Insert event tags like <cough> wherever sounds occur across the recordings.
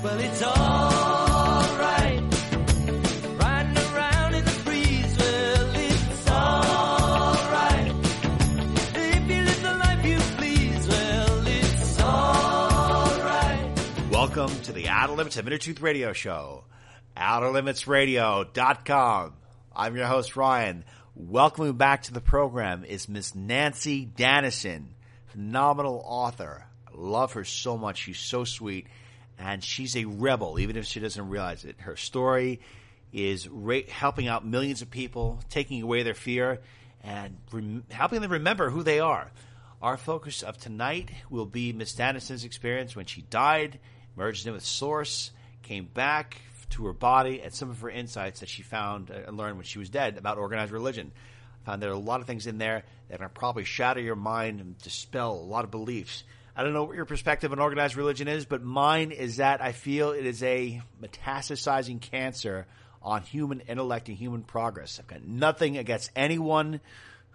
Well, it's alright. Riding around in the breeze, well, it's alright. If you live the life you please, well, it's alright. Welcome to the Outer Limits of Inner Truth Radio Show. OuterLimitsRadio.com. I'm your host, Ryan. Welcoming back to the program is Miss Nanci Danison, phenomenal author. I love her so much. She's so sweet. And she's a rebel, even if she doesn't realize it. Her story is ra- helping out millions of people, taking away their fear, and rem- helping them remember who they are. Our focus of tonight will be Miss Danison's experience when she died, merged in with Source, came back to her body, and some of her insights that she found uh, and learned when she was dead about organized religion. I found there are a lot of things in there that are probably shatter your mind and dispel a lot of beliefs. I don't know what your perspective on organized religion is, but mine is that I feel it is a metastasizing cancer on human intellect and human progress. I've got nothing against anyone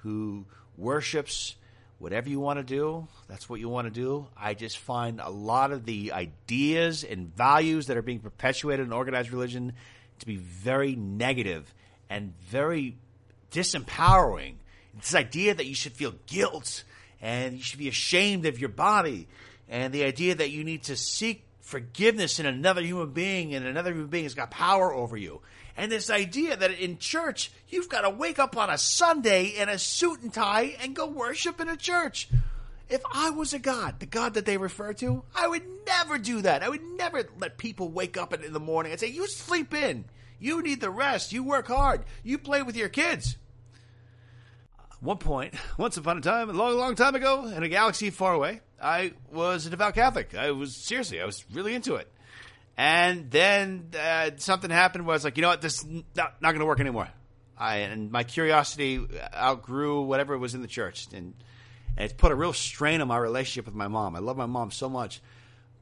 who worships whatever you want to do. That's what you want to do. I just find a lot of the ideas and values that are being perpetuated in organized religion to be very negative and very disempowering. This idea that you should feel guilt and you should be ashamed of your body, and the idea that you need to seek forgiveness in another human being, and another human being has got power over you. And this idea that in church, you've got to wake up on a Sunday in a suit and tie and go worship in a church. If I was a God, the God that they refer to, I would never do that. I would never let people wake up in the morning and say, You sleep in. You need the rest. You work hard. You play with your kids one point, <laughs> once upon a time, a long, long time ago, in a galaxy far away, I was a devout Catholic. I was seriously, I was really into it. And then uh, something happened where I was like, you know what, this is not, not going to work anymore. I and my curiosity outgrew whatever was in the church, and, and it's put a real strain on my relationship with my mom. I love my mom so much,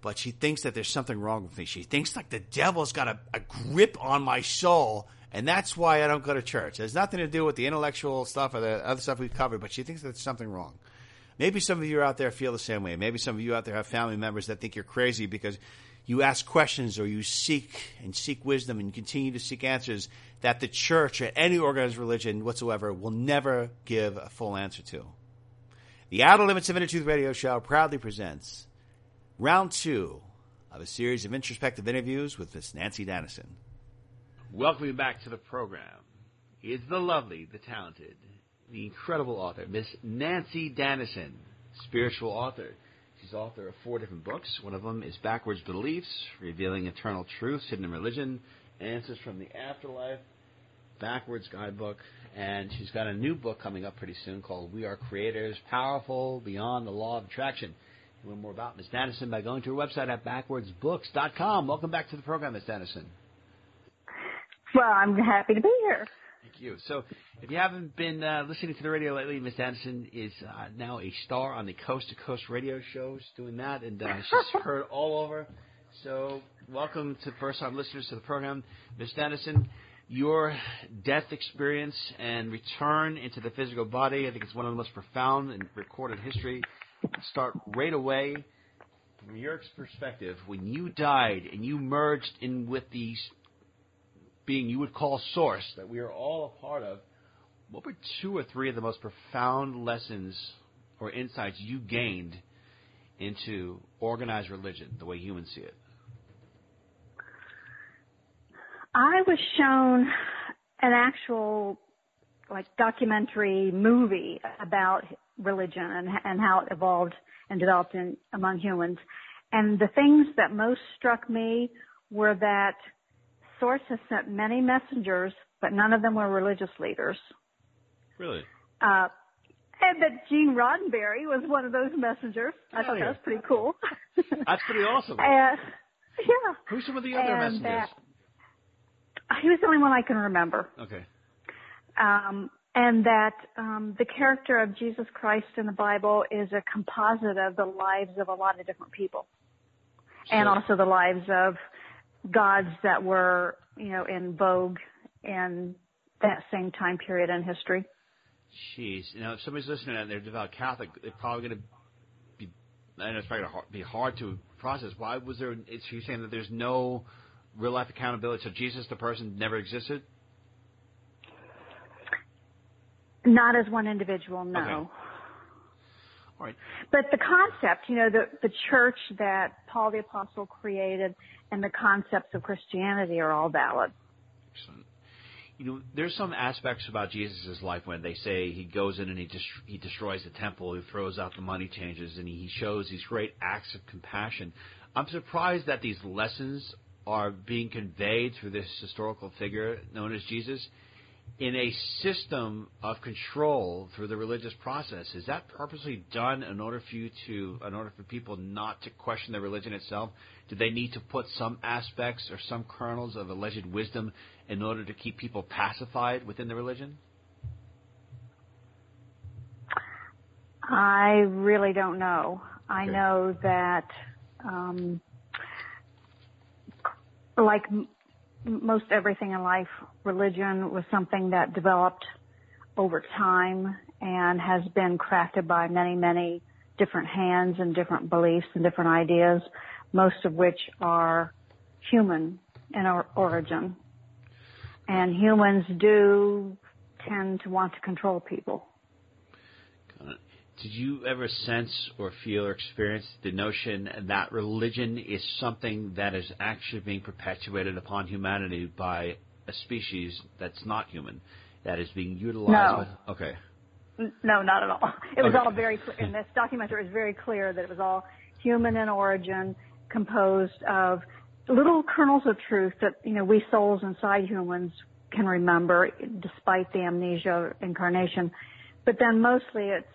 but she thinks that there's something wrong with me. She thinks like the devil's got a, a grip on my soul and that's why I don't go to church. It has nothing to do with the intellectual stuff or the other stuff we've covered, but she thinks there's something wrong. Maybe some of you out there feel the same way. Maybe some of you out there have family members that think you're crazy because you ask questions or you seek and seek wisdom and continue to seek answers that the church or any organized religion whatsoever will never give a full answer to. The Outer Limits of Inner Truth Radio Show proudly presents round two of a series of introspective interviews with Miss Nanci Danison. Welcoming back to the program is the lovely, the talented, the incredible author, Miss Nanci Danison, spiritual author. She's author of four different books. One of them is Backwards Beliefs, Revealing Eternal Truths Hidden in Religion, Answers from the Afterlife, Backwards Guidebook, and she's got a new book coming up pretty soon called We Are Creators, Powerful Beyond the Law of Attraction. You learn more about Miss Danison by going to her website at backwardsbooks.com. Welcome back to the program, Miss Danison. Well, I'm happy to be here. Thank you. So, if you haven't been uh, listening to the radio lately, Miss Anderson is uh, now a star on the Coast to Coast radio shows, doing that, and uh, she's <laughs> heard all over. So, welcome to first-time listeners to the program, Miss Anderson. Your death experience and return into the physical body, I think it's one of the most profound in recorded history. Start right away from your perspective. When you died and you merged in with these being you would call source that we are all a part of, what were two or three of the most profound lessons or insights you gained into organized religion, the way humans see it? I was shown an actual like documentary movie about religion and, and how it evolved and developed in, among humans. And the things that most struck me were that Source has sent many messengers, but none of them were religious leaders. Really? Uh, and that Gene Roddenberry was one of those messengers. I thought yeah. that was pretty cool. <laughs> That's pretty awesome. and, yeah. Who's some of the other And messengers? that- he was the only one I can remember. Okay. um, and that um, the character of Jesus Christ in the Bible is a composite of the lives of a lot of different people, and also the lives of gods that were, you know, in vogue in that same time period in history. Jeez, you know, if somebody's listening and they're devout Catholic, they're probably going to be. I know it's probably going to be hard to process. Why was there? It's you saying that there's no real life accountability. So Jesus, the person, never existed. Not as one individual, no. Right. But the concept, you know, the, the church that Paul the Apostle created and the concepts of Christianity are all valid. Excellent. You know, there's some aspects about Jesus' life when they say he goes in and he dest- he destroys the temple, he throws out the money changers, and he shows these great acts of compassion. I'm surprised that these lessons are being conveyed through this historical figure known as Jesus in a system of control through the religious process. Is that purposely done in order for you to, in order for people not to question the religion itself? Do they need to put some aspects or some kernels of alleged wisdom in order to keep people pacified within the religion? I really don't know. I know that, um, like most everything in life, religion was something that developed over time and has been crafted by many, many different hands and different beliefs and different ideas, most of which are human in or- origin. And humans do tend to want to control people. Did you ever sense or feel or experience the notion that religion is something that is actually being perpetuated upon humanity by a species that's not human, that is being utilized? No. By, okay. No, not at all. <laughs> It was Okay. all very clear. In this documentary, it was very clear that it was all human in origin, composed of little kernels of truth that you know we souls inside humans can remember, despite the amnesia of incarnation. But then mostly it's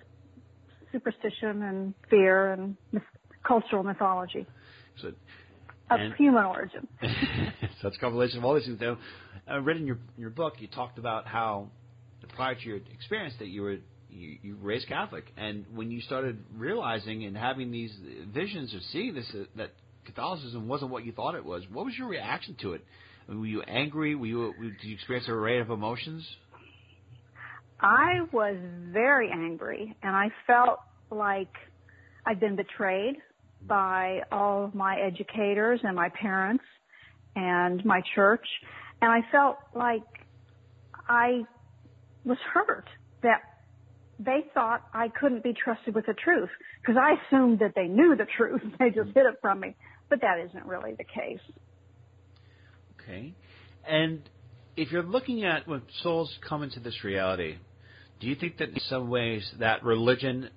superstition and fear and myth- cultural mythology So, of And- human origin. <laughs> so it's a compilation of all these things. Now, I read in your your book you talked about how prior to your experience that you were you, you were raised Catholic, and when you started realizing and having these visions of seeing this uh, that Catholicism wasn't what you thought it was, what was your reaction to it? I mean, were you angry? Were you did you experience an array of emotions? I was very angry and I felt like I'd been betrayed by all of my educators and my parents and my church. And I felt like I was hurt that they thought I couldn't be trusted with the truth because I assumed that they knew the truth. <laughs> They just hid it from me. But that isn't really the case. Okay, and if you're looking at when souls come into this reality, do you think that in some ways that religion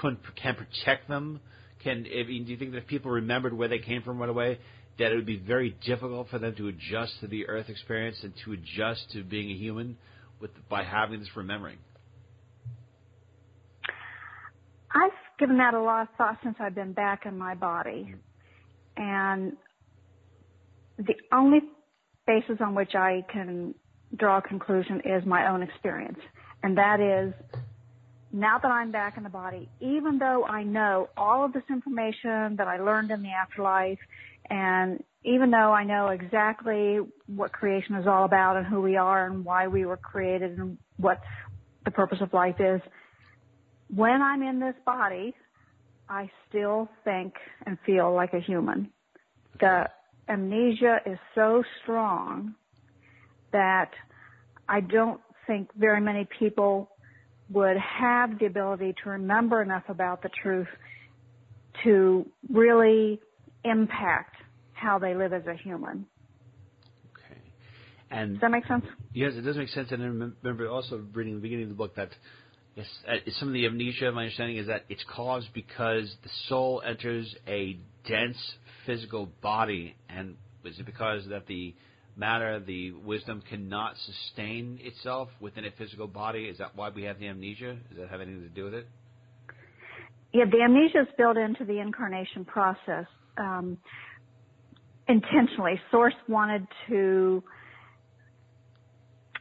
can, can protect them? Can if, do you think that if people remembered where they came from right away, that it would be very difficult for them to adjust to the Earth experience and to adjust to being a human with by having this remembering? I've given that a lot of thought since I've been back in my body. Mm-hmm. And the only basis on which I can draw a conclusion is my own experience. And that is, now that I'm back in the body, even though I know all of this information that I learned in the afterlife, and even though I know exactly what creation is all about and who we are and why we were created and what the purpose of life is, when I'm in this body, I still think and feel like a human. The amnesia is so strong that I don't think very many people would have the ability to remember enough about the truth to really impact how they live as a human. Okay, and Does that make sense? Yes, it does make sense. And I remember also reading the beginning of the book that yes, uh, some of the amnesia, my understanding is that it's caused because the soul enters a dense physical body, and is it because that the matter, the wisdom cannot sustain itself within a physical body? Is that why we have the amnesia? Does that have anything to do with it? Yeah, the amnesia is built into the incarnation process. Um, intentionally. Source wanted to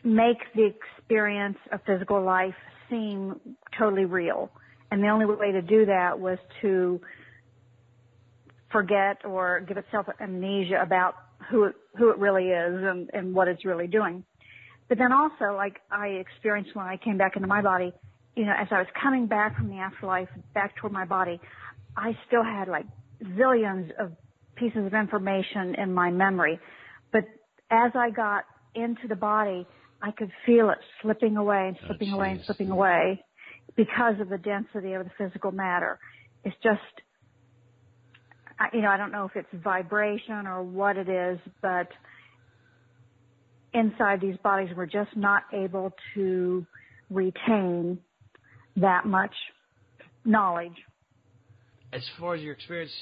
make the experience of physical life seem totally real. And the only way to do that was to forget or give itself amnesia about who it, who it really is and, and what it's really doing. But then also, like I experienced when I came back into my body, you know, as I was coming back from the afterlife back toward my body, I still had like zillions of pieces of information in my memory. But as I got into the body, I could feel it slipping away and slipping away and slipping away because of the density of the physical matter. It's just, you know, I don't know if it's vibration or what it is, but inside these bodies, we're just not able to retain that much knowledge. As far as your experience,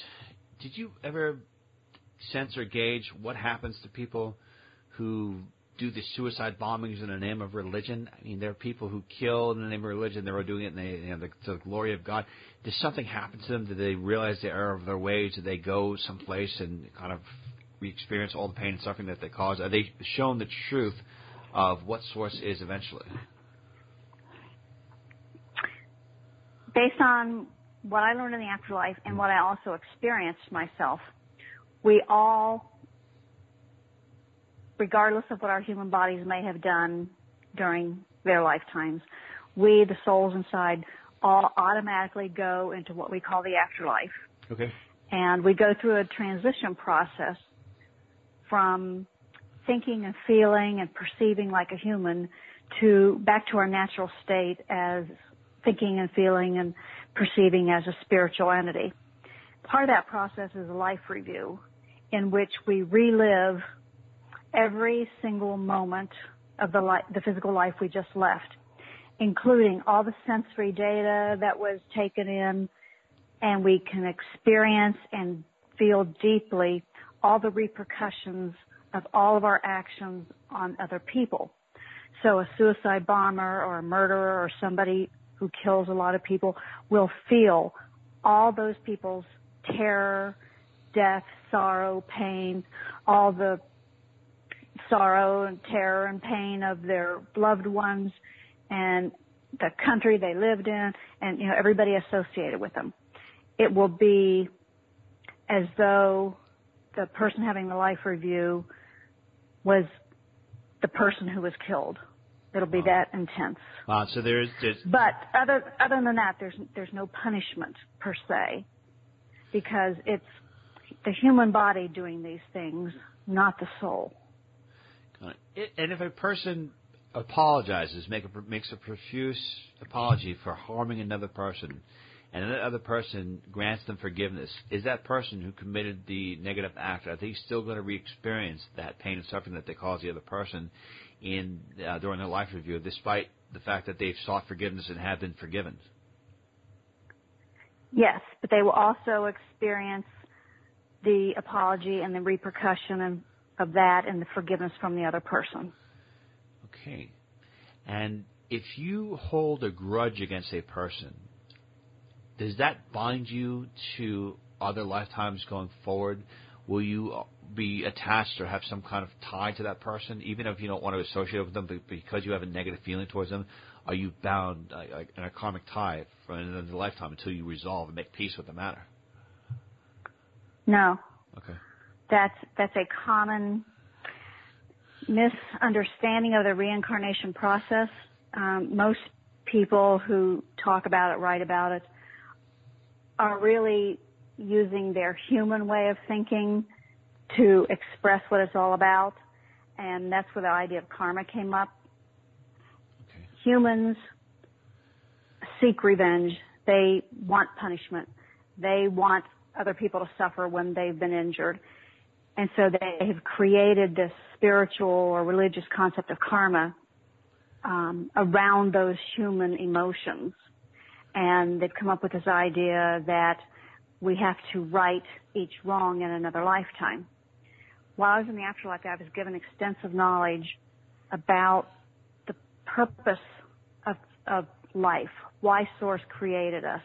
did you ever sense or gauge what happens to people who do the suicide bombings in the name of religion? I mean, there are people who kill in the name of religion. They're doing it in the, you know, the, the glory of God. Does something happen to them? Do they realize the error of their ways? Do they go someplace and kind of re-experience all the pain and suffering that they cause? Are they shown the truth of what source is eventually? Based on what I learned in the afterlife and what I also experienced myself, we all, regardless of what our human bodies may have done during their lifetimes, we, the souls inside, all automatically go into what we call the afterlife. Okay. And we go through a transition process from thinking and feeling and perceiving like a human to back to our natural state as thinking and feeling and perceiving as a spiritual entity. Part of that process is a life review in which we relive every single moment of the, li- the physical life we just left, including all the sensory data that was taken in, and we can experience and feel deeply all the repercussions of all of our actions on other people. So a suicide bomber or a murderer or somebody who kills a lot of people will feel all those people's terror, death, sorrow, pain, all the sorrow and terror and pain of their loved ones and the country they lived in and you know everybody associated with them. It will be as though the person having the life review was the person who was killed. It'll be that intense. Wow. So there's, there's But other other than that, there's there's no punishment per se, because it's the human body doing these things, not the soul. And if a person apologizes, make a, makes a profuse apology for harming another person, and that other person grants them forgiveness, is that person who committed the negative act, are they still going to re-experience that pain and suffering that they caused the other person in uh, during their life review, despite the fact that they've sought forgiveness and have been forgiven? Yes, but they will also experience the apology and the repercussion of, that and the forgiveness from the other person. Okay. And if you hold a grudge against a person, does that bind you to other lifetimes going forward? Will you be attached or have some kind of tie to that person, even if you don't want to associate with them, but because you have a negative feeling towards them? Are you bound uh, like, in a karmic tie for another lifetime until you resolve and make peace with the matter? No, Okay. That's that's a common misunderstanding of the reincarnation process. Um, most people who talk about it, write about it, are really using their human way of thinking to express what it's all about, and that's where the idea of karma came up. Okay. Humans seek revenge. They want punishment. They want other people to suffer when they've been injured. And so they have created this spiritual or religious concept of karma um, around those human emotions. And they've come up with this idea that we have to right each wrong in another lifetime. While I was in the afterlife, I was given extensive knowledge about the purpose of, of life, why Source created us,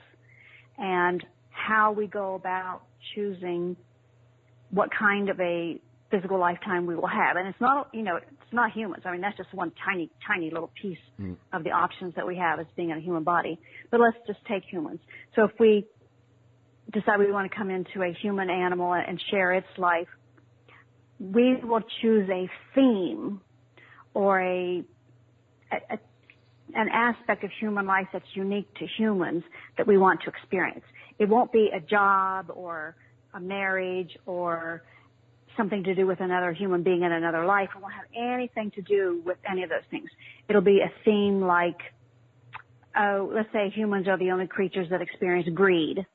and how we go about choosing what kind of a physical lifetime we will have. And it's not, you know, it's not humans. I mean, that's just one tiny, tiny little piece hmm. of the options that we have as being in a human body. But let's just take humans. So if we decide we want to come into a human animal and share its life, we will choose a theme or a, a, a an aspect of human life that's unique to humans that we want to experience. It won't be a job or a marriage or something to do with another human being in another life. It won't have anything to do with any of those things. It'll be a theme like, oh, let's say humans are the only creatures that experience greed.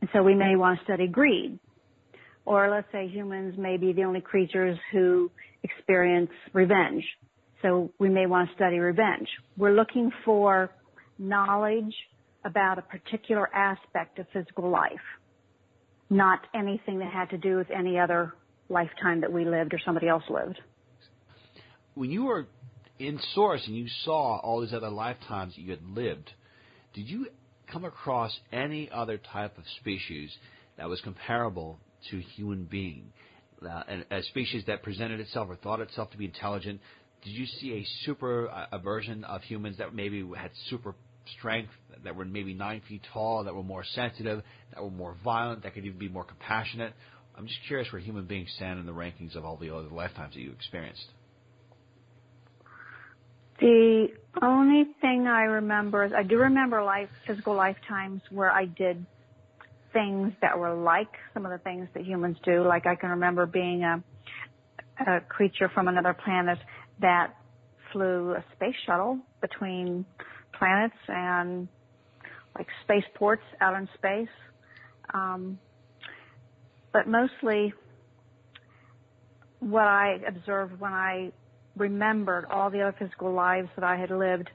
And so we may want to study greed. Or let's say humans may be the only creatures who experience revenge. So we may want to study revenge. We're looking for knowledge about a particular aspect of physical life, not anything that had to do with any other lifetime that we lived or somebody else lived. When you were in Source and you saw all these other lifetimes that you had lived, did you come across any other type of species that was comparable to human being? Uh, a species that presented itself or thought itself to be intelligent, did you see a super uh, a version of humans that maybe had super strength, that were maybe nine feet tall, that were more sensitive, that were more violent, that could even be more compassionate? I'm just curious where human beings stand in the rankings of all the other lifetimes that you experienced. The only thing I remember is I do remember life physical lifetimes where I did things that were like some of the things that humans do. Like I can remember being a a creature from another planet that flew a space shuttle between planets and like spaceports out in space. Um, but mostly what I observed when I remembered all the other physical lives that I had lived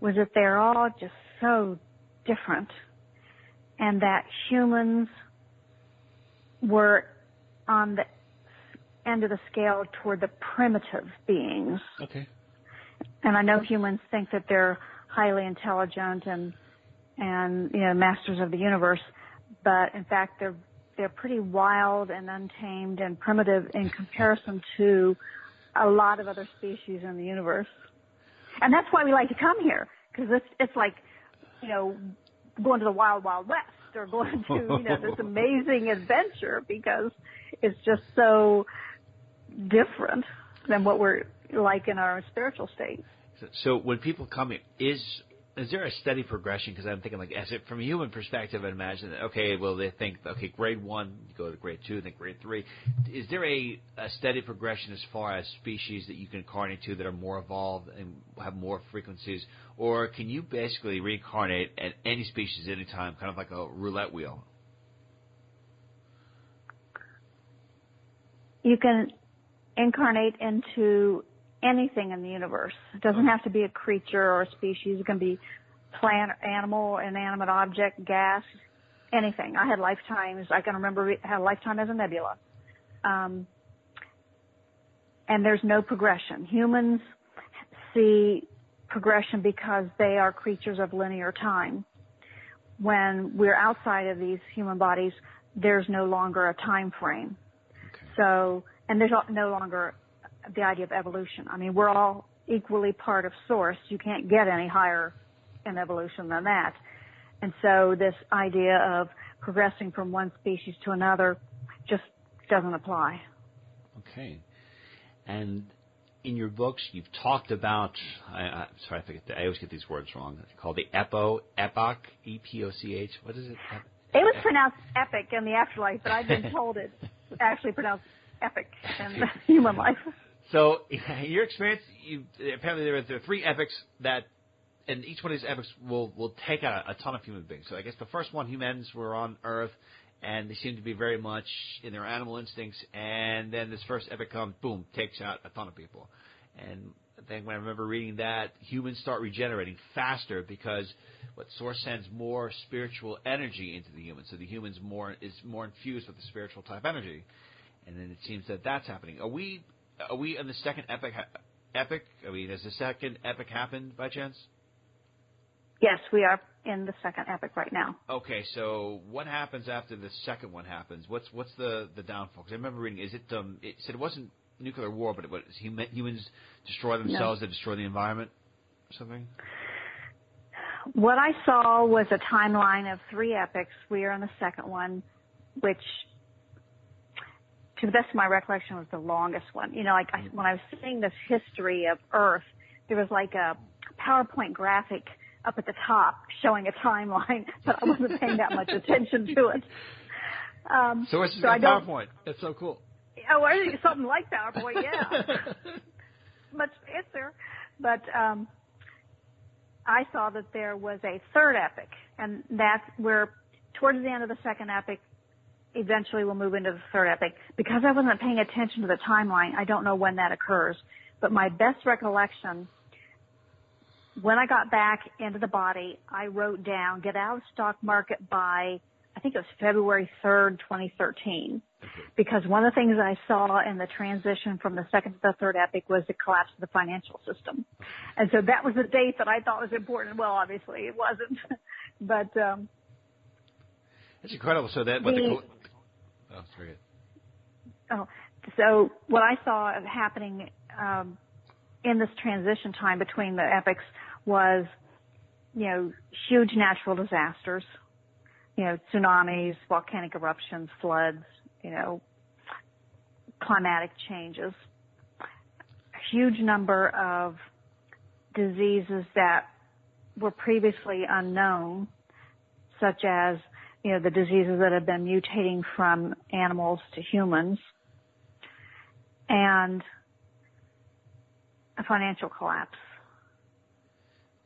was that they're all just so different and that humans were on the end of the scale toward the primitive beings. Okay. And I know humans think that they're highly intelligent and and you know masters of the universe, but in fact they're they're pretty wild and untamed and primitive in comparison to a lot of other species in the universe. And that's why we like to come here because it's it's like you know going to the wild wild west or going to you know this <laughs> amazing adventure because it's just so different than what we're like in our spiritual state. So, when people come here, is is there a steady progression? Because I'm thinking like, as it, from a human perspective, I imagine that okay, well they think okay, grade one, you go to grade two, then grade three. Is there a, a steady progression as far as species that you can incarnate to that are more evolved and have more frequencies, or can you basically reincarnate at any species at any time, kind of like a roulette wheel? You can incarnate into anything in the universe. It doesn't have to be a creature or a species. It can be plant, animal, inanimate object, gas, anything. I had lifetimes. I can remember I had a lifetime as a nebula. Um, and there's no progression. Humans see progression because they are creatures of linear time. When we're outside of these human bodies, there's no longer a time frame. Okay. So, and there's no longer the idea of evolution. I mean, we're all equally part of source. You can't get any higher in evolution than that. And so this idea of progressing from one species to another just doesn't apply. Okay. And in your books, you've talked about. I, I sorry, I forget. The, I always get these words wrong. It's called the epo epoch, E P O C H. What is it? It was pronounced epic in the afterlife, but I've been told it's <laughs> actually pronounced epic in the human life. So, in <laughs> your experience, you apparently there are, there are three epics that, and each one of these epics will will take out a ton of human beings. So, I guess the first one, humans were on Earth, and they seem to be very much in their animal instincts. And then this first epic comes, boom, takes out a ton of people. And then when I remember reading that, humans start regenerating faster because what Source sends more spiritual energy into the human. So the humans more is more infused with the spiritual type energy. And then it seems that that's happening. Are we are we in the second epic? Epic? I mean, has the second epic happened by chance? Yes, we are in the second epic right now. Okay, so what happens after the second one happens? What's what's the the downfall? 'Cause I remember reading, is it um, it said it wasn't nuclear war, but it was human, humans destroy themselves, they destroy the environment, or something. What I saw was a timeline of three epics. We are on the second one, which, to the best of my recollection, was the longest one. You know, like I, when I was seeing this history of Earth, there was like a PowerPoint graphic up at the top showing a timeline, <laughs> but I wasn't paying that much attention to it. Um, So it's just so I PowerPoint. That's so cool. Oh, I think something like PowerPoint, yeah. <laughs> Much fancier. But um, I saw that there was a third epic, and that's where, towards the end of the second epic, eventually we'll move into the third epic. Because I wasn't paying attention to the timeline, I don't know when that occurs. But my best recollection, when I got back into the body, I wrote down, get out of stock market by, I think it was February 3rd, 2013 because one of the things I saw in the transition from the second to the third epic was the collapse of the financial system. And so that was the date that I thought was important. Well, obviously it wasn't, <laughs> but, um, That's incredible. So that what the, oh, oh, so what I saw happening, um, in this transition time between the epics was, you know, huge natural disasters, you know, tsunamis, volcanic eruptions, floods, you know, climatic changes, a huge number of diseases that were previously unknown, such as, you know, the diseases that have been mutating from animals to humans, and a financial collapse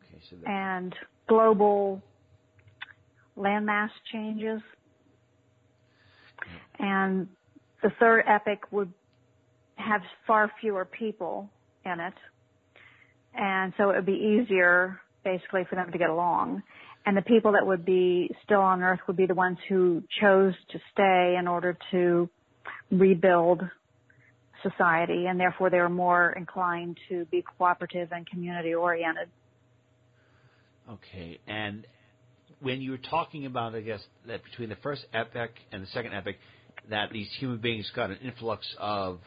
Okay, so that, and global landmass changes. And the third epic would have far fewer people in it. And so it would be easier basically for them to get along. And the people that would be still on earth would be the ones who chose to stay in order to rebuild society and therefore they were more inclined to be cooperative and community oriented. okay, and when you were talking about, I guess that between the first epic and the second epic, that these human beings got an influx of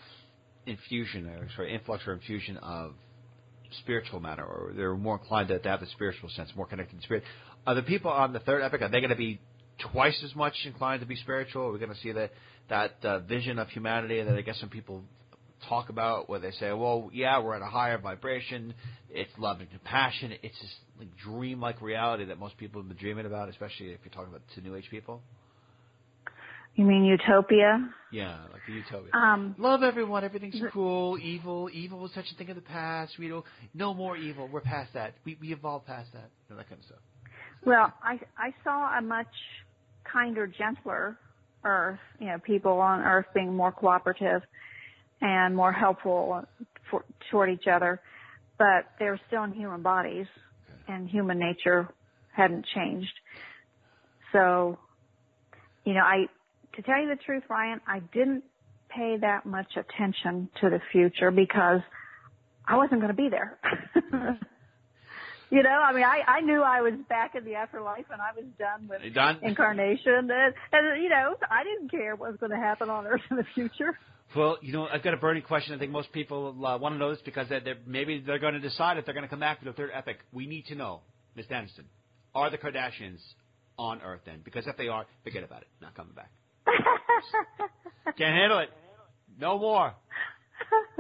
infusion, or sorry, influx or infusion of spiritual matter, or they're more inclined to, to have a spiritual sense, more connected to spirit. Are the people on the third epic are they going to be twice as much inclined to be spiritual? Are we going to see that that uh, vision of humanity that I guess some people talk about, where they say, "Well, yeah, we're at a higher vibration. It's love and compassion. It's this like dream-like reality that most people have been dreaming about, especially if you're talking about to New Age people." You mean utopia? Yeah, like the utopia. Um, Love everyone. Everything's cool. Evil. Evil was such a thing of the past. We don't. No more evil. We're past that. We we evolved past that. Know, that kind of stuff. Well, I I saw a much kinder, gentler Earth. You know, people on Earth being more cooperative and more helpful for, toward each other, but they were still in human bodies, and human nature hadn't changed. So, you know, I to tell you the truth, Ryan, I didn't pay that much attention to the future because I wasn't going to be there. <laughs> You know, I mean, I, I knew I was back in the afterlife and I was done with done? incarnation. And, and, you know, I didn't care what was going to happen on Earth in the future. Well, you know, I've got a burning question. I think most people uh, want to know this because they're, they're, maybe they're going to decide if they're going to come back to the third epic. We need to know, Miss Aniston, are the Kardashians on Earth then? Because if they are, forget about it. Not coming back. <laughs> Can't handle it. No more.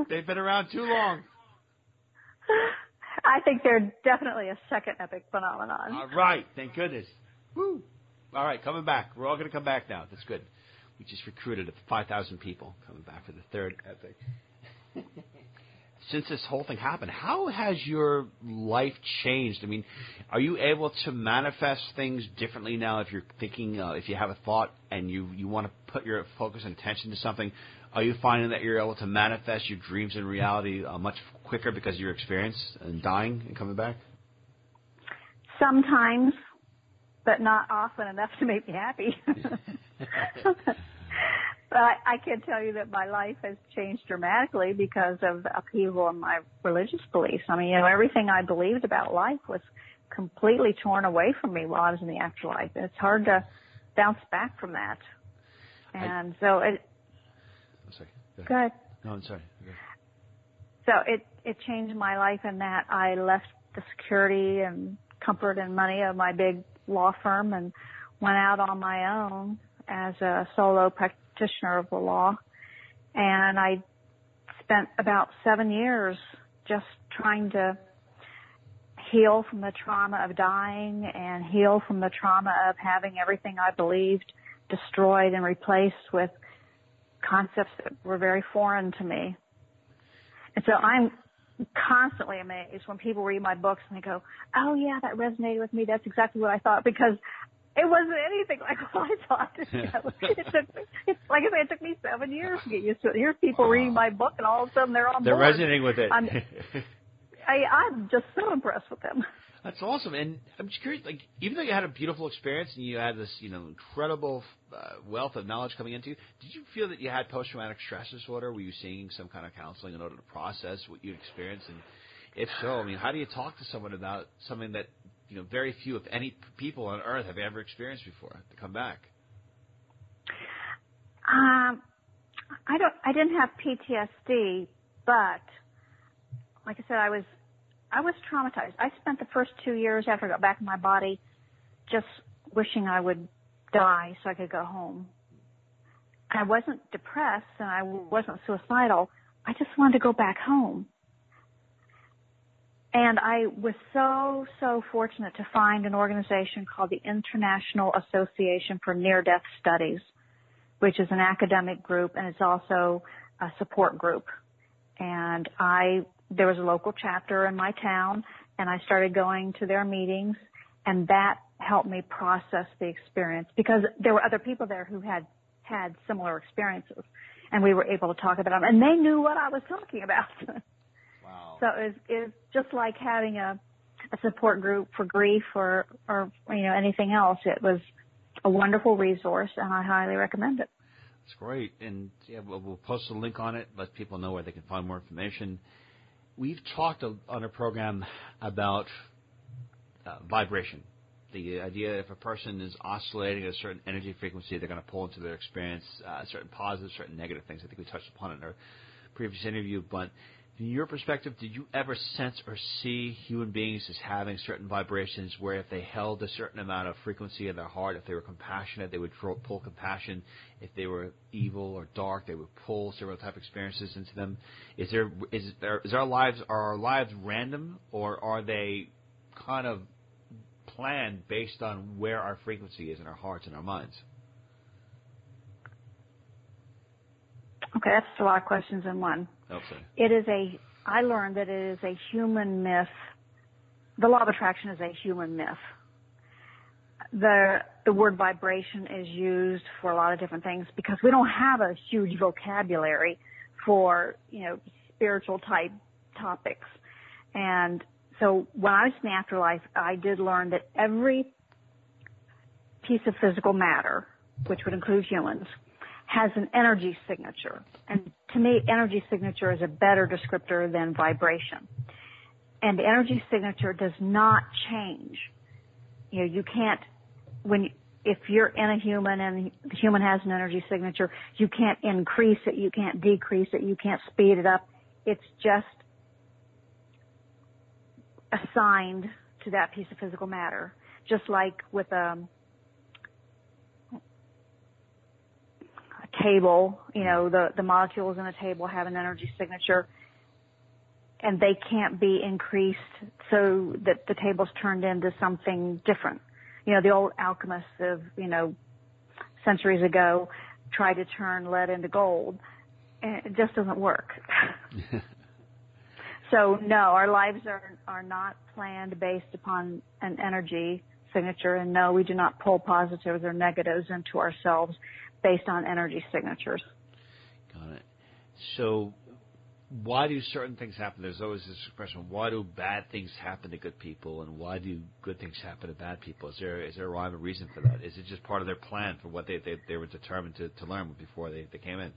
They've been around too long. <laughs> I think they're definitely a second epic phenomenon. All right. Thank goodness. Woo. All right, coming back. We're all going to come back now. That's good. We just recruited 5,000 people coming back for the third epic. <laughs> Since this whole thing happened, how has your life changed? I mean, are you able to manifest things differently now if you're thinking, uh, if you have a thought and you, you want to put your focus and attention to something? Are you finding that you're able to manifest your dreams in reality uh, much quicker because of your experience and dying and coming back? Sometimes, but not often enough to make me happy. <laughs> but I, I can tell you that my life has changed dramatically because of the upheaval in my religious beliefs. I mean, you know, everything I believed about life was completely torn away from me while I was in the afterlife. It's hard to bounce back from that. And so it, I'm sorry. Go ahead. go ahead. No, I'm sorry. So it, it changed my life in that I left the security and comfort and money of my big law firm and went out on my own as a solo practitioner of the law. And I spent about seven years just trying to heal from the trauma of dying and heal from the trauma of having everything I believed destroyed and replaced with concepts that were very foreign to me. And so I'm constantly amazed when people read my books and they go, "Oh yeah, that resonated with me. That's exactly what I thought." Because it wasn't anything like <laughs> what I thought. You know, <laughs> it took, it's like I said, it took me seven years to get used to it. Here's people reading my book, and all of a sudden they're on They're board. resonating with it. I'm, <laughs> I, I'm just so impressed with them. That's awesome. And I'm just curious, like, even though you had a beautiful experience and you had this, you know, incredible uh, wealth of knowledge coming into you, did you feel that you had post-traumatic stress disorder? Were you seeing some kind of counseling in order to process what you experienced? And if so, I mean, how do you talk to someone about something that, you know, very few, if any, people on Earth have ever experienced before to come back? Um, I don't. I didn't have PTSD, but like I said, I was I was traumatized. I spent the first two years after I got back in my body just wishing I would die so I could go home. I wasn't depressed and I wasn't suicidal. I just wanted to go back home. And I was so, so fortunate to find an organization called the International Association for Near Death Studies, which is an academic group and it's also a support group. And I, there was a local chapter in my town and I started going to their meetings and that helped me process the experience because there were other people there who had had similar experiences and we were able to talk about them and they knew what I was talking about. <laughs> Wow. So it was, it just like having a, a support group for grief or, or, you know, anything else. It was a wonderful resource and I highly recommend it. That's great. And yeah, we'll, we'll post a link on it, let people know where they can find more information. We've talked on a program about uh, vibration. The idea if a person is oscillating at a certain energy frequency, they're going to pull into their experience uh, certain positive, certain negative things. I think we touched upon it in our previous interview. But from your perspective, did you ever sense or see human beings as having certain vibrations where if they held a certain amount of frequency in their heart, if they were compassionate, they would pull compassion. If they were evil or dark, they would pull several type experiences into them. Is there is there is our lives are our lives random or are they kind of planned based on where our frequency is in our hearts and our minds? Okay, that's a lot of questions in one. Okay. It is a, I learned that it is a human myth. The law of attraction is a human myth. The, the word vibration is used for a lot of different things because we don't have a huge vocabulary for, you know, spiritual type topics. And so when I was in the afterlife, I did learn that every piece of physical matter, which would include humans, has an energy signature. And to me, energy signature is a better descriptor than vibration. And energy signature does not change. You know, you can't, when, if you're in a human and the human has an energy signature, you can't increase it, you can't decrease it, you can't speed it up. It's just assigned to that piece of physical matter. Just like with um, a table, you mm-hmm. know, the, the molecules in a table have an energy signature and they can't be increased so that the table's turned into something different. You know, the old alchemists of, you know, centuries ago tried to turn lead into gold and it just doesn't work. <laughs> so no, our lives are, are not planned based upon an energy signature and no, we do not pull positives or negatives into ourselves based on energy signatures. Got it. So, why do certain things happen? There's always this expression: why do bad things happen to good people, and why do good things happen to bad people? Is there is there a rhyme or reason for that? Is it just part of their plan for what they they, they were determined to, to learn before they, they came in?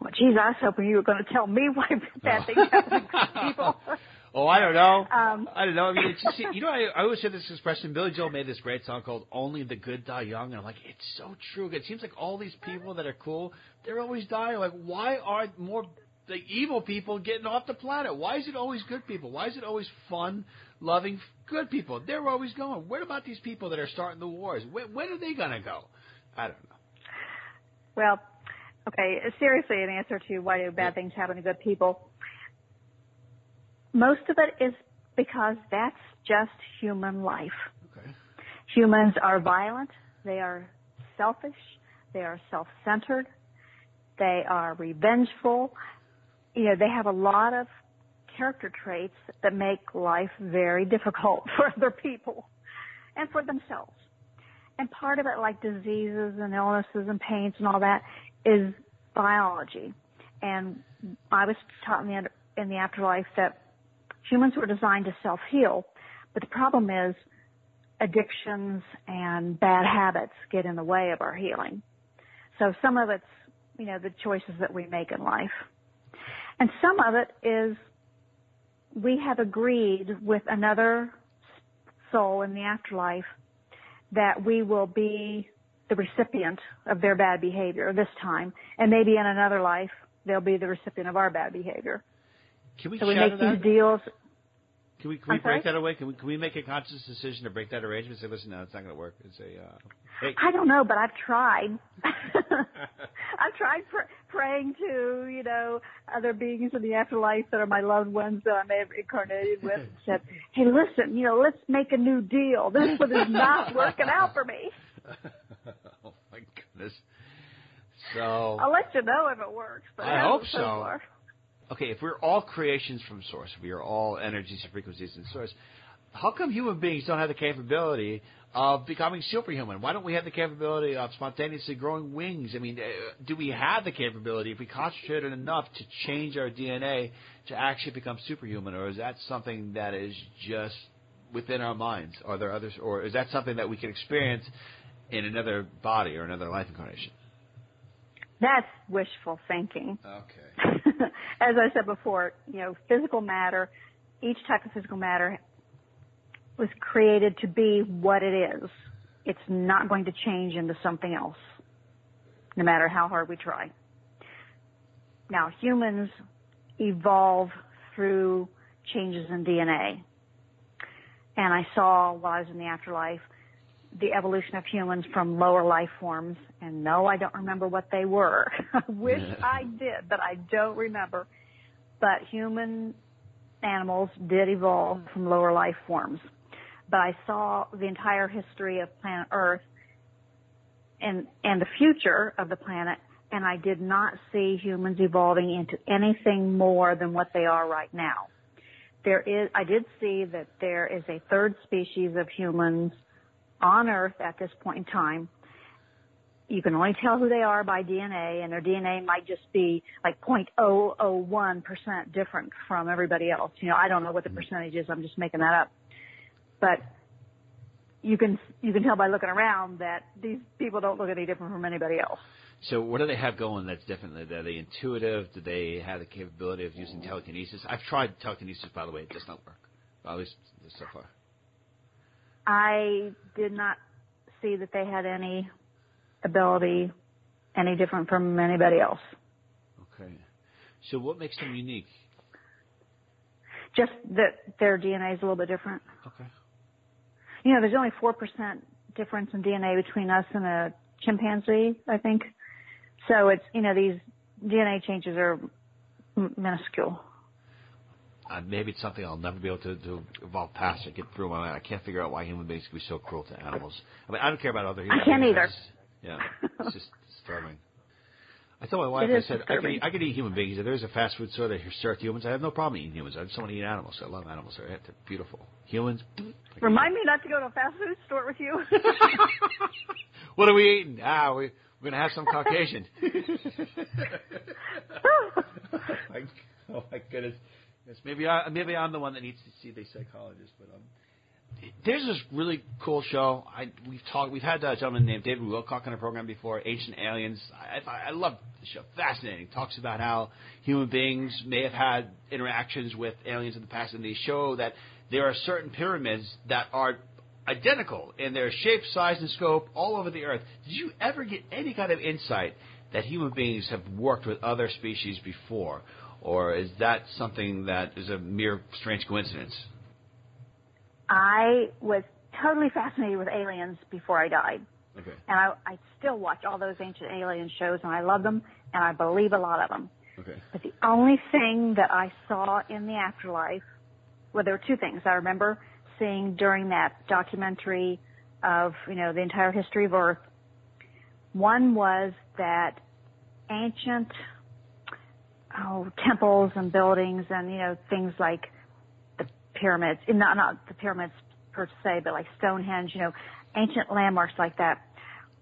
Well, geez, I was hoping you were going to tell me why bad things happen to good people. <laughs> Oh, I don't know. Um, I don't know. I mean, it's just, you know, I, I always say this expression. Billy Joel made this great song called "Only the Good Die Young," and I'm like, it's so true. It seems like all these people that are cool, they're always dying. Like, why are more the evil people getting off the planet? Why is it always good people? Why is it always fun, loving, good people? They're always going. What about these people that are starting the wars? When, when are they gonna go? I don't know. Well, okay, seriously, in answer to why do bad things happen to good people, most of it is because that's just human life. Okay. Humans are violent, they are selfish, they are self-centered, they are revengeful. You know, they have a lot of character traits that make life very difficult <laughs> for other people and for themselves. And part of it, like diseases and illnesses and pains and all that, is biology. And I was taught in the, in the afterlife that humans were designed to self-heal, but the problem is addictions and bad habits get in the way of our healing. So some of it's, you know, the choices that we make in life. And some of it is we have agreed with another soul in the afterlife that we will be the recipient of their bad behavior this time, and maybe in another life they'll be the recipient of our bad behavior. Can we So we make these deals. Can we, can we I'm sorry? break that away? Can we, can we make a conscious decision to break that arrangement? Say, listen, no, it's not going to work. It's a, uh, hey, I don't know, but I've tried. <laughs> I've tried pr- praying to, you know, other beings in the afterlife that are my loved ones that I may have incarnated with and <laughs> said, hey, listen, you know, let's make a new deal. This one is not <laughs> working out for me. oh my goodness. So, I'll let you know if it works. But I hope so. so. Okay, if we're all creations from source, we are all energies and frequencies in source. How come human beings don't have the capability of becoming superhuman? Why don't we have the capability of spontaneously growing wings? I mean, uh, do we have the capability if we concentrated enough to change our DNA to actually become superhuman, or is that something that is just within our minds? Are there others, or is that something that we can experience in another body or another life incarnation? That's wishful thinking. Okay. <laughs> <laughs> As I said before, you know, physical matter, each type of physical matter was created to be what it is. It's not going to change into something else, no matter how hard we try. Now, humans evolve through changes in DNA. And I saw while I was in the afterlife the evolution of humans from lower life forms. And no, I don't remember what they were. <laughs> I wish I did, but I don't remember. But human animals did evolve from lower life forms. But I saw the entire history of planet Earth and, and the future of the planet, and I did not see humans evolving into anything more than what they are right now. There is, I did see that there is a third species of humans on Earth at this point in time. You can only tell who they are by DNA, and their DNA might just be like 0.001% different from everybody else. You know, I don't know what the mm-hmm. percentage is. I'm just making that up. But you can you can tell by looking around that these people don't look any different from anybody else. So what do they have going that's different? Are they intuitive? Do they have the capability of using mm. telekinesis? I've tried telekinesis, by the way. It does not work. At least so far. I did not see that they had any ability any different from anybody else. Okay. So what makes them unique? Just that their DNA is a little bit different. Okay. You know, there's only 4% difference in DNA between us and a chimpanzee, I think. So it's, you know, these DNA changes are m- minuscule. Uh, maybe it's something I'll never be able to, to evolve past or get through my mind. I can't figure out why human beings can be so cruel to animals. I mean, I don't care about other human I can't either. just- Yeah, it's just <laughs> disturbing. I told my wife, I said, I could, eat, I could eat human beings. If there's a fast food store that serves humans, I have no problem eating humans. I just want to eat animals. I love animals. They're, they're beautiful. Humans. Remind me not to go to a fast food store with you. <laughs> What are we eating? Ah, we, we're going to have some Caucasian. my, <laughs> oh my goodness. Yes, maybe I maybe I'm the one that needs to see the psychologist, but um, there's this really cool show. I we've talked. We've had a gentleman named David Wilcock on the program before. Ancient Aliens. I, I, I love the show. Fascinating. Talks about how human beings may have had interactions with aliens in the past, and they show that there are certain pyramids that are identical in their shape, size, and scope all over the Earth. Did you ever get any kind of insight that human beings have worked with other species before, or is that something that is a mere strange coincidence? I was totally fascinated with aliens before I died. Okay. And I, I still watch all those ancient alien shows and I love them and I believe a lot of them. Okay. But the only thing that I saw in the afterlife, well, there were two things I remember seeing during that documentary of, you know, the entire history of Earth. One was that ancient, oh, temples and buildings and, you know, things like the pyramids, not, not the pyramids per se, but like Stonehenge, you know, ancient landmarks like that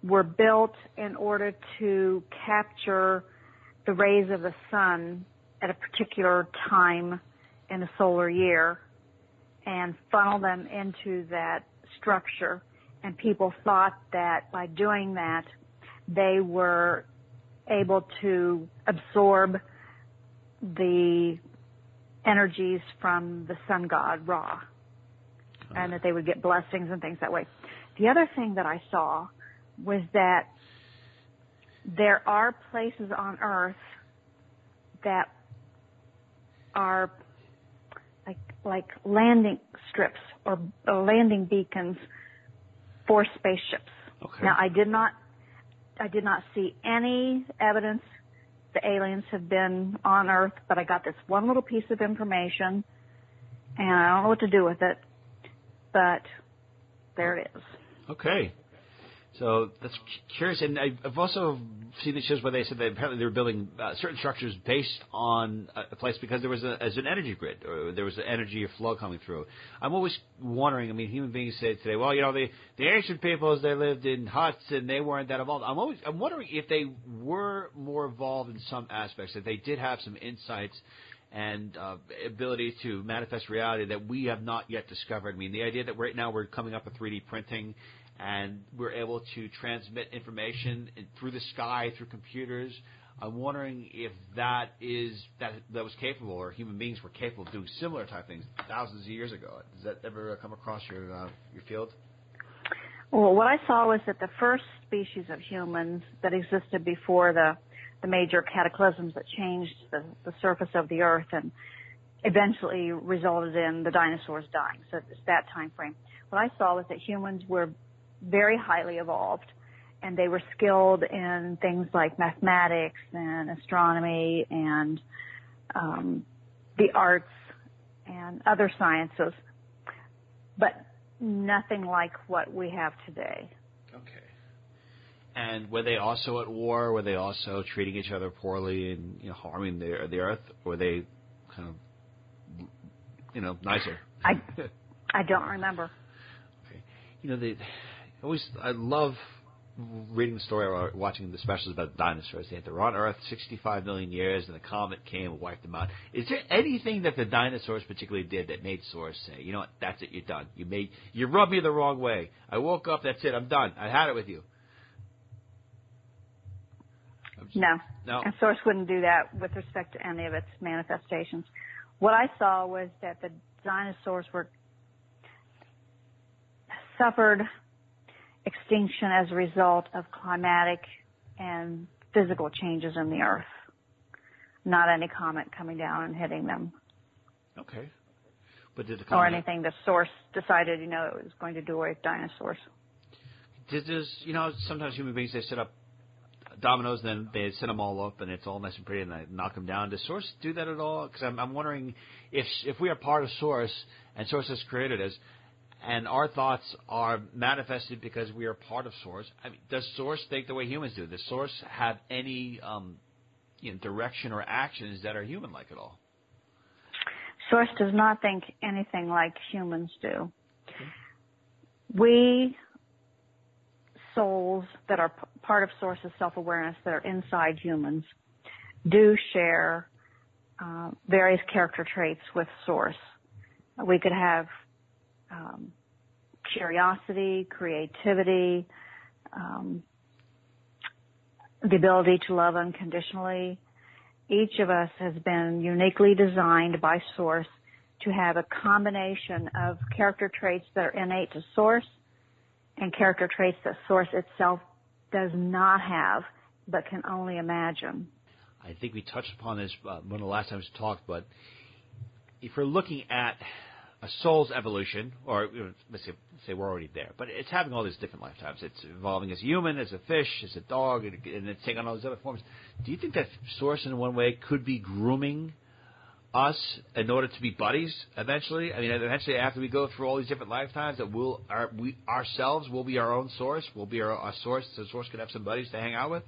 were built in order to capture the rays of the sun at a particular time in the solar year and funnel them into that structure. And people thought that by doing that, they were able to absorb the energies from the sun god Ra and that they would get blessings and things that way. The other thing that I saw was that there are places on earth that are like like landing strips or, or landing beacons for spaceships. Okay. Now I did not I did not see any evidence the aliens have been on Earth, but I got this one little piece of information and I don't know what to do with it. But there it is. Okay. So that's curious, and I've also seen the shows where they said that apparently they were building uh, certain structures based on a a place because there was a, as an energy grid or there was an energy flow coming through. I'm always wondering. I mean, human beings say today, well, you know, the the ancient peoples they lived in huts and they weren't that evolved. I'm always I'm wondering if they were more evolved in some aspects, that they did have some insights and uh, ability to manifest reality that we have not yet discovered. I mean, the idea that right now we're coming up with 3D printing and we're able to transmit information in- through the sky, through computers. I'm wondering if that is that that was capable, or human beings were capable of doing similar type things thousands of years ago. Does that ever come across your uh, your field? Well, what I saw was that the first species of humans that existed before the the major cataclysms that changed the, the surface of the earth and eventually resulted in the dinosaurs dying. So it's that time frame. What I saw was that humans were very highly evolved and they were skilled in things like mathematics and astronomy and um, the arts and other sciences, but nothing like what we have today. Okay. And were they also at war? Were they also treating each other poorly and you know, harming the the earth? Or were they kind of you know nicer? I <laughs> I don't remember. Okay. You know, they always. I love reading the story or watching the specials about dinosaurs. They were on Earth 65 million years, and the comet came and wiped them out. Is there anything that the dinosaurs particularly did that made Source say, "You know what? That's it. You're done. You made. You rubbed me the wrong way. I woke up. That's it. I'm done. I had it with you." Just- No. No. And Source wouldn't do that with respect to any of its manifestations. What I saw was that the dinosaurs were suffered extinction as a result of climatic and physical changes in the earth. Not any comet coming down and hitting them Okay. But did the or anything the source decided, you know, it was going to do away with dinosaurs. Did this, you know, sometimes human beings they set up dominoes, then they set them all up, and it's all nice and pretty, and they knock them down. Does Source do that at all? Because I'm, I'm wondering if if we are part of Source and Source has created us, and our thoughts are manifested because we are part of Source. I mean, does Source think the way humans do? Does Source have any um, you know, direction or actions that are human-like at all? Source does not think anything like humans do. We souls that are p- part of Source's self-awareness that are inside humans do share uh, various character traits with Source. We could have um, curiosity, creativity, um, the ability to love unconditionally. Each of us has been uniquely designed by Source to have a combination of character traits that are innate to Source and character traits that Source itself does not have but can only imagine. I think we touched upon this uh, one of the last times we talked, but if we're looking at a soul's evolution, or let's say, say we're already there, but it's having all these different lifetimes. It's evolving as a human, as a fish, as a dog, and, and it's taking on all these other forms. Do you think that Source, in one way, could be grooming us in order to be buddies eventually? I mean, eventually, after we go through all these different lifetimes, that we'll our, we ourselves will be our own source. We'll be our, our source. So Source could have some buddies to hang out with.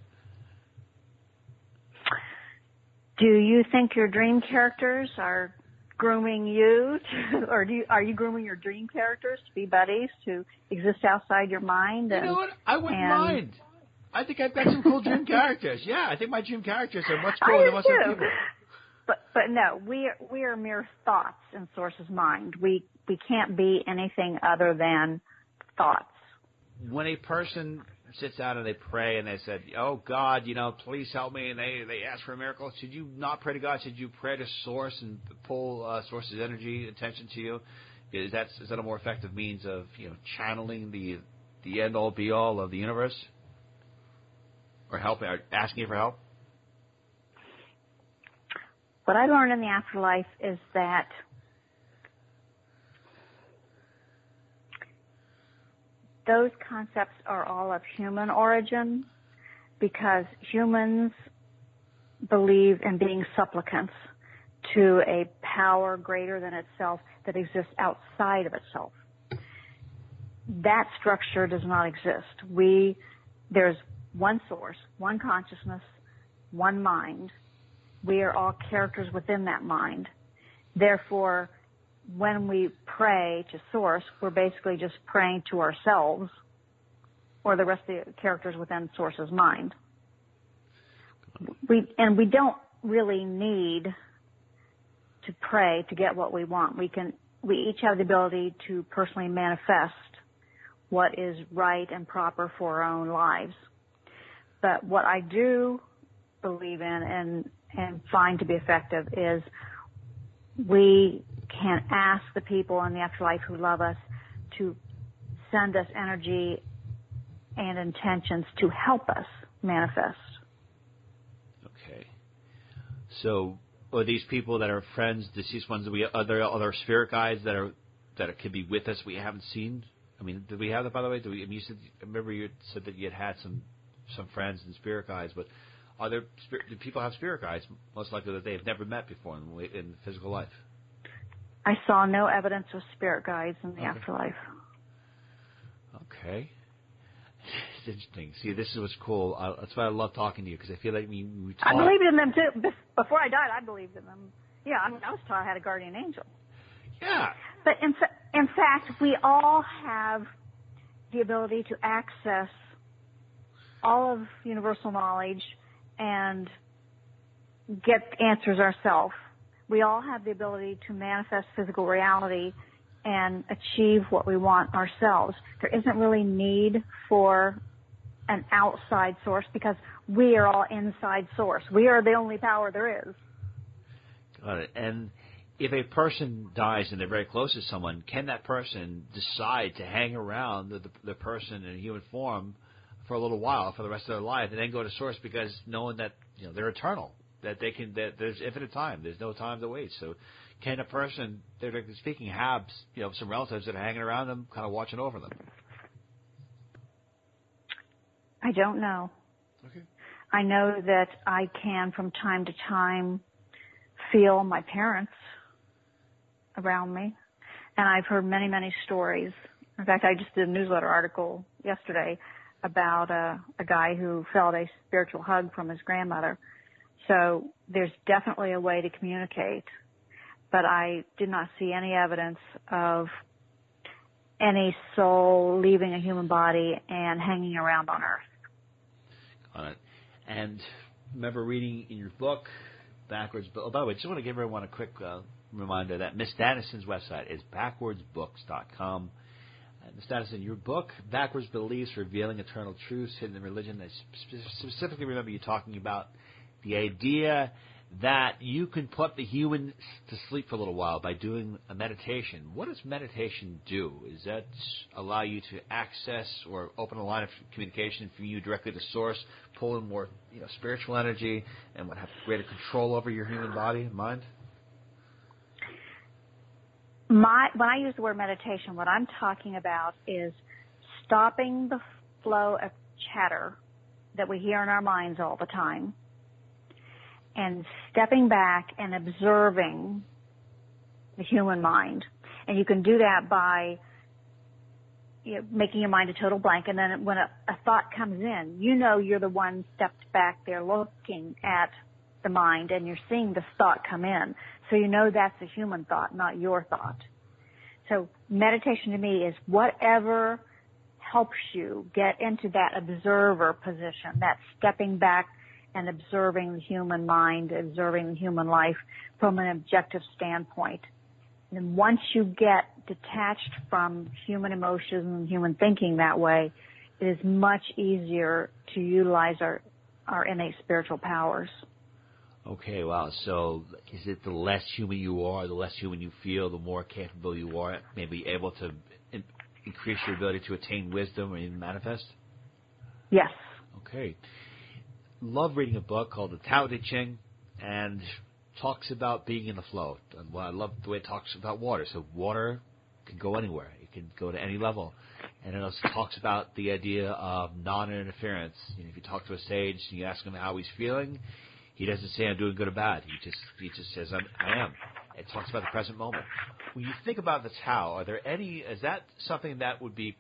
Do you think your dream characters are grooming you, to, <laughs> or do you, are you grooming your dream characters to be buddies to exist outside your mind? You And, know what? I wouldn't and- mind. I think I've got some cool dream <laughs> characters. Yeah, I think my dream characters are much cooler than most other too. people. But but no, we are, we are mere thoughts in Source's mind. We we can't be anything other than thoughts. when a person sits down and they pray and they said, "Oh God, you know, please help me," and they they ask for a miracle, should you not pray to God? Should you pray to Source and pull uh, Source's energy attention to you? Is that is that a more effective means of you know channeling the the end all be all of the universe, or helping, or asking for help? What I learned in the afterlife is that those concepts are all of human origin because humans believe in being supplicants to a power greater than itself that exists outside of itself. That structure does not exist. We, there's one source, one consciousness, one mind. We are all characters within that mind. Therefore, when we pray to source, we're basically just praying to ourselves or the rest of the characters within source's mind. We, and we don't really need to pray to get what we want. We can, we each have the ability to personally manifest what is right and proper for our own lives. But what I do believe in and, and find to be effective is we can ask the people in the afterlife who love us to send us energy and intentions to help us manifest. Okay. So, are these people that are friends, deceased ones, we other other spirit guides that are that could be with us we haven't seen? I mean, did we have that by the way? Did we? I mean, you said, remember you said that you had had some some friends and spirit guides, but are there do people have spirit guides? Most likely that they've never met before in, in physical life. I saw no evidence of spirit guides in the Okay. afterlife. Okay. <laughs> It's interesting. See, this is what's cool. I, that's why I love talking to you because I feel like we we talk. I believed in them too. Before I died, I believed in them. Yeah, I mean, I was taught I had a guardian angel. Yeah. But in, fa- in fact, we all have the ability to access all of universal knowledge and get answers ourselves. We all have the ability to manifest physical reality and achieve what we want ourselves. There isn't really need for an outside source because we are all inside source. We are the only power there is. Got it. And if a person dies and they're very close to someone, can that person decide to hang around the, the, the person in human form for a little while, for the rest of their life, and then go to source because knowing that you know they're eternal, that they can, that there's infinite time, there's no time to wait. So, can a person, they're speaking, have you know some relatives that are hanging around them, kind of watching over them? I don't know. Okay. I know that I can from time to time feel my parents around me. And I've heard many, many stories. In fact, I just did a newsletter article yesterday about a, a guy who felt a spiritual hug from his grandmother. So there's definitely a way to communicate, but I did not see any evidence of any soul leaving a human body and hanging around on earth. Got it. And remember reading in your book, backwards. Oh, by the way, just want to give everyone a quick uh, reminder that Miss Danison's website is backwardsbooks.com. And the status in your book, Backwards Beliefs Revealing Eternal Truths Hidden in Religion. I specifically remember you talking about the idea that you can put the human to sleep for a little while by doing a meditation. What does meditation do? Does that allow you to access or open a line of communication from you directly to source, pull in more you know, spiritual energy, and what have greater control over your human body and mind? My when I use the word meditation, what I'm talking about is stopping the flow of chatter that we hear in our minds all the time and stepping back and observing the human mind. And you can do that by you know, making your mind a total blank. And then when a, a thought comes in, you know you're the one stepped back there looking at the mind and you're seeing the thought come in. So you know that's a human thought, not your thought. So meditation to me is whatever helps you get into that observer position, that stepping back and observing the human mind, observing the human life from an objective standpoint. And once you get detached from human emotions and human thinking that way, it is much easier to utilize our, our innate spiritual powers. Okay, wow. So is it the less human you are, the less human you feel, the more capable you are, maybe able to in- increase your ability to attain wisdom or even manifest? Yes. Okay. Love reading a book called The Tao Te Ching and talks about being in the flow. And well, I love the way it talks about water. So water can go anywhere. It can go to any level. And it also talks about the idea of non-interference. You know, if you talk to a sage and you ask him how he's feeling, he doesn't say I'm doing good or bad. He just he just says I'm, I am. It talks about the present moment. When you think about the Tao, are there any? Is that something that would be,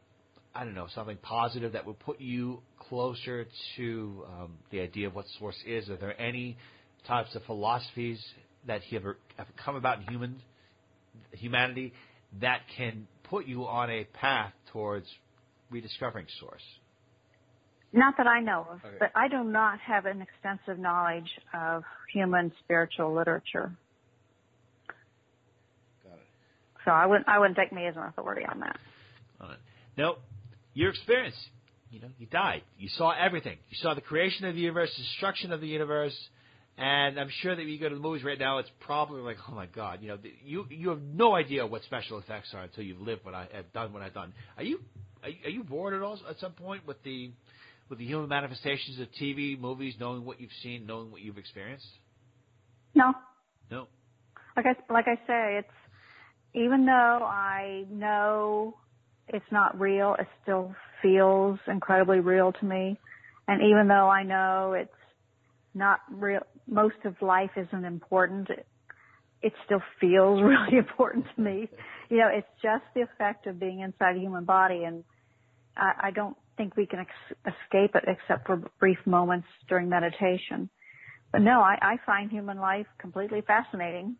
I don't know, something positive that would put you closer to um, the idea of what source is? Are there any types of philosophies that have, have come about in human humanity that can put you on a path towards rediscovering source? Not that I know of, Okay. but I do not have an extensive knowledge of human spiritual literature. Got it. So I wouldn't, I wouldn't take me as an authority on that. on it. No, your experience. You know, you died. You saw everything. You saw the creation of the universe, destruction of the universe, and I'm sure that you go to the movies right now. It's probably like, oh my God, you know, you you have no idea what special effects are until you've lived what I have done. What I've done. Are you are you, are you bored at all at some point with the with the human manifestations of TV, movies, knowing what you've seen, knowing what you've experienced? No, No. like I like I say, it's even though I know it's not real, it still feels incredibly real to me. And even though I know it's not real, most of life isn't important. It, it still feels <laughs> really important to me. You know, it's just the effect of being inside a human body, and I, I don't think we can ex- escape it except for brief moments during meditation. But no, I, I find human life completely fascinating.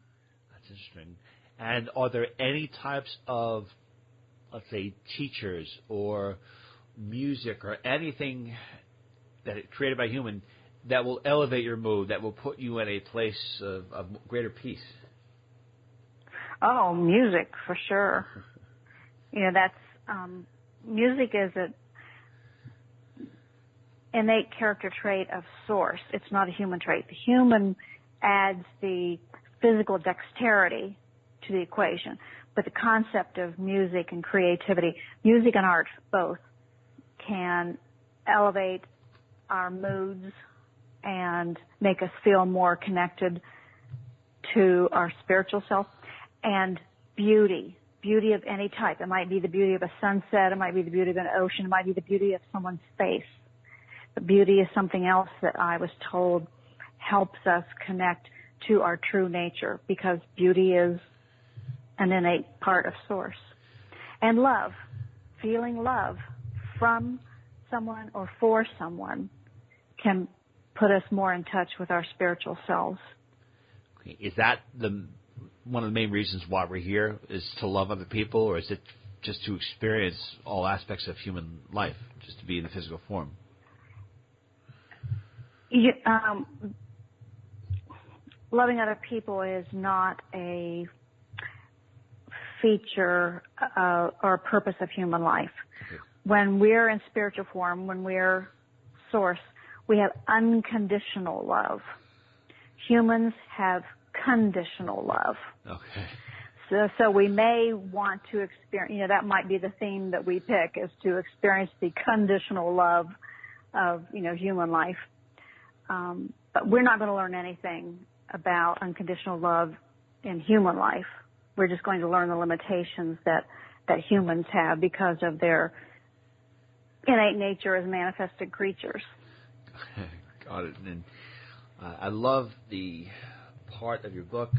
That's interesting. And are there any types of, let's say, teachers or music or anything that is created by human that will elevate your mood, that will put you in a place of, of greater peace? Oh, music for sure. You know, that's um, music is a innate character trait of source. It's not a human trait. The human adds the physical dexterity to the equation, but the concept of music and creativity, music and art both, can elevate our moods and make us feel more connected to our spiritual self and beauty, beauty of any type. It might be the beauty of a sunset, it might be the beauty of an ocean, it might be the beauty of someone's face. Beauty is something else that I was told helps us connect to our true nature because beauty is an innate part of source. And love, feeling love from someone or for someone can put us more in touch with our spiritual selves. Is that the one of the main reasons why we're here? Is to love other people, or is it just to experience all aspects of human life, just to be in the physical form? You, um, loving other people is not a feature uh, or purpose of human life. When we're in spiritual form, when we're source, we have unconditional love. Humans have conditional love. Okay. So, so we may want to experience, you know, that might be the theme that we pick is to experience the conditional love of, you know, human life. Um, but we're not going to learn anything about unconditional love in human life. We're just going to learn the limitations that, that humans have because of their innate nature as manifested creatures. <laughs> Got it. And uh, I love the part of your book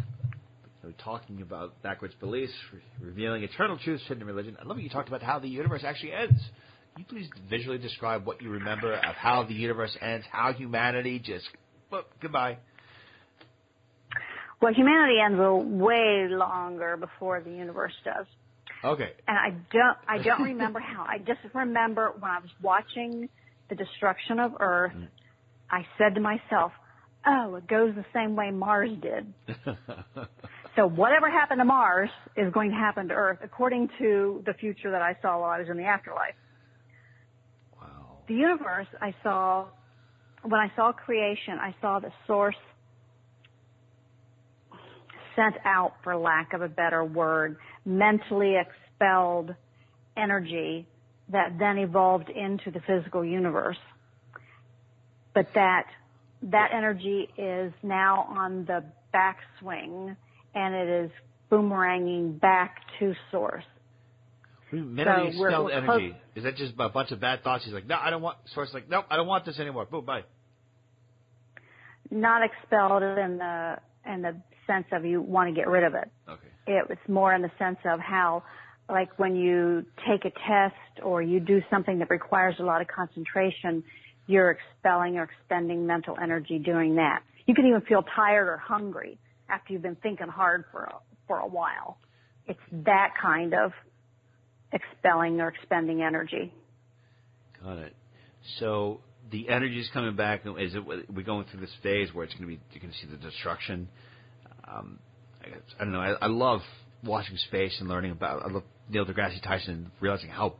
know, talking about backwards beliefs, re- revealing eternal truths hidden in religion. I love you talked about how the universe actually ends. Can you please visually describe what you remember of how the universe ends, how humanity just, well, goodbye. Well, humanity ends way longer before the universe does. Okay. and I don't I don't <laughs> remember how. I just remember when I was watching the destruction of Earth, mm. I said to myself, "Oh, it goes the same way Mars did." <laughs> so whatever happened to Mars is going to happen to Earth, according to the future that I saw while I was in the afterlife. The universe I saw when I saw creation, I saw the source sent out, for lack of a better word, mentally expelled energy that then evolved into the physical universe. But that, that energy is now on the backswing and it is boomeranging back to source. Mentally So expelled energy. Is that just a bunch of bad thoughts? He's like, no, I don't want. Source like, nope, I don't want this anymore. Boom, bye. Not expelled in the, in the sense of you want to get rid of it. Okay. it was more in the sense of how like when you take a test or you do something that requires a lot of concentration you're expelling or expending mental energy doing that you can even feel tired or hungry after you've been thinking hard for a, for a while it's that kind of expelling or expending energy Got it. So the energy is coming back. Is it we're going through this phase where it's going to be you're going to see the destruction? Um, I, I don't know. I, I love watching space and learning about. I love Neil deGrasse Tyson realizing how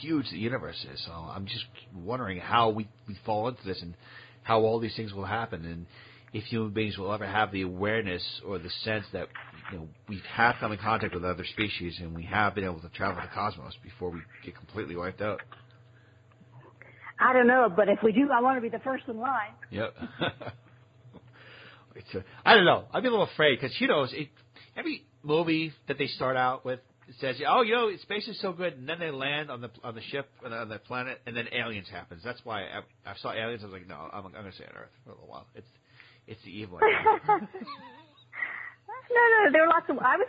huge the universe is. So I'm just wondering how we we fall into this and how all these things will happen and if human beings will ever have the awareness or the sense that you know we have come in contact with other species and we have been able to travel the cosmos before we get completely wiped out. i don't know but if we do i want to be the first in line Yep. <laughs> it's a, I don't know. I'd be a little afraid because you know it, every movie that they start out with says, "Oh, you know, space is so good," and then they land on the on the ship on the, on the planet, and then aliens happens. That's why I, I saw aliens. I was like, "No, I'm, I'm going to stay on Earth for a little while." It's it's the evil. <laughs> no, no, there were lots of. I was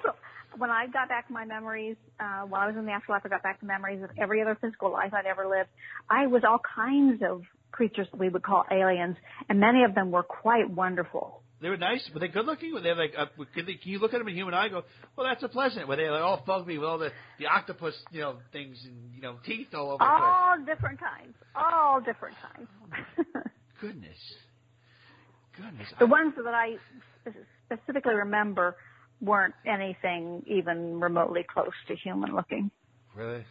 when I got back my memories uh, while I was in the afterlife. I got back the memories of every other physical life I'd ever lived. I was all kinds of creatures that we would call aliens, and many of them were quite wonderful. They were nice. Were they good looking? Were they like? Uh, could they, can you look at them in human eye? and Go, well, that's a pleasant. Were they like all fugly with all the the octopus, you know, things and you know, teeth all over the place? All different kinds. All different kinds. <laughs> Goodness, goodness. the I- ones that I specifically remember weren't anything even remotely close to human looking. really.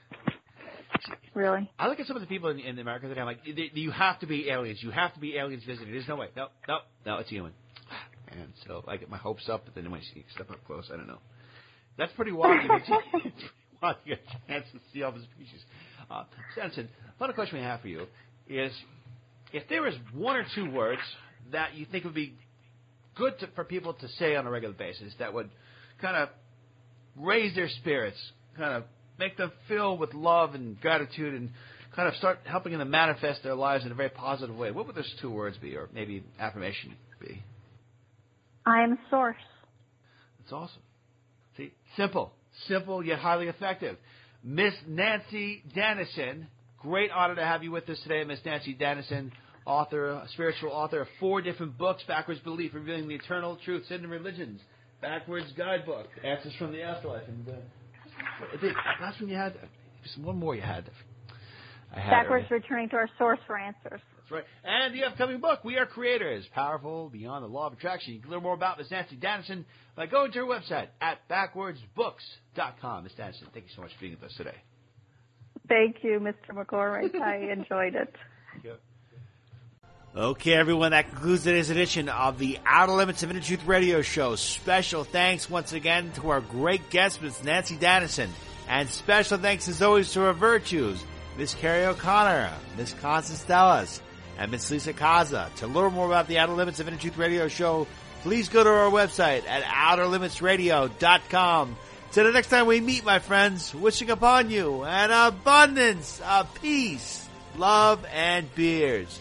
Really. I look at some of the people in, in America that I'm like, you have to be aliens. You have to be aliens visiting. There's no way. No, no, no, it's human. And so I get my hopes up, but then when I see step up close, I don't know. That's pretty wild. You get, wild. You get a chance to see all the species. Uh, Stenson, final question we have for you is, if there is one or two words that you think would be good to, for people to say on a regular basis that would kind of raise their spirits, kind of make them fill with love and gratitude and kind of start helping them manifest their lives in a very positive way. What would those two words be, or maybe affirmation be? I am source. That's awesome. See, simple, simple yet highly effective. Miss Nanci Danison, great honor to have you with us today, Miss Nanci Danison, author, spiritual author of four different books: Backwards Belief, Revealing the Eternal Truths Hidden in Religions, Backwards Guidebook, Answers from the Afterlife, and uh, think last one you had, just one more you had. I had Backwards already. returning to our source for answers. That's right. And the upcoming book, We Are Creators, Powerful Beyond the Law of Attraction. You can learn more about Miss Nanci Danison by going to her website at backwardsbooks.com. Miss Danison, thank you so much for being with us today. Thank you, Mr. McCormick. I <laughs> enjoyed it. Okay, everyone, that concludes today's edition of the Outer Limits of Inner Truth Radio Show. Special thanks once again to our great guest, Miss Nanci Danison. And special thanks as always to our virtues, Miss Carrie O'Connor, Miss Constance Dallas, and Miss Lisa Kaza. To learn more about the Outer Limits of Inner Truth Radio Show, please go to our website at outerlimitsradio.com. Till the next time we meet, my friends, wishing upon you an abundance of peace, love, and beers.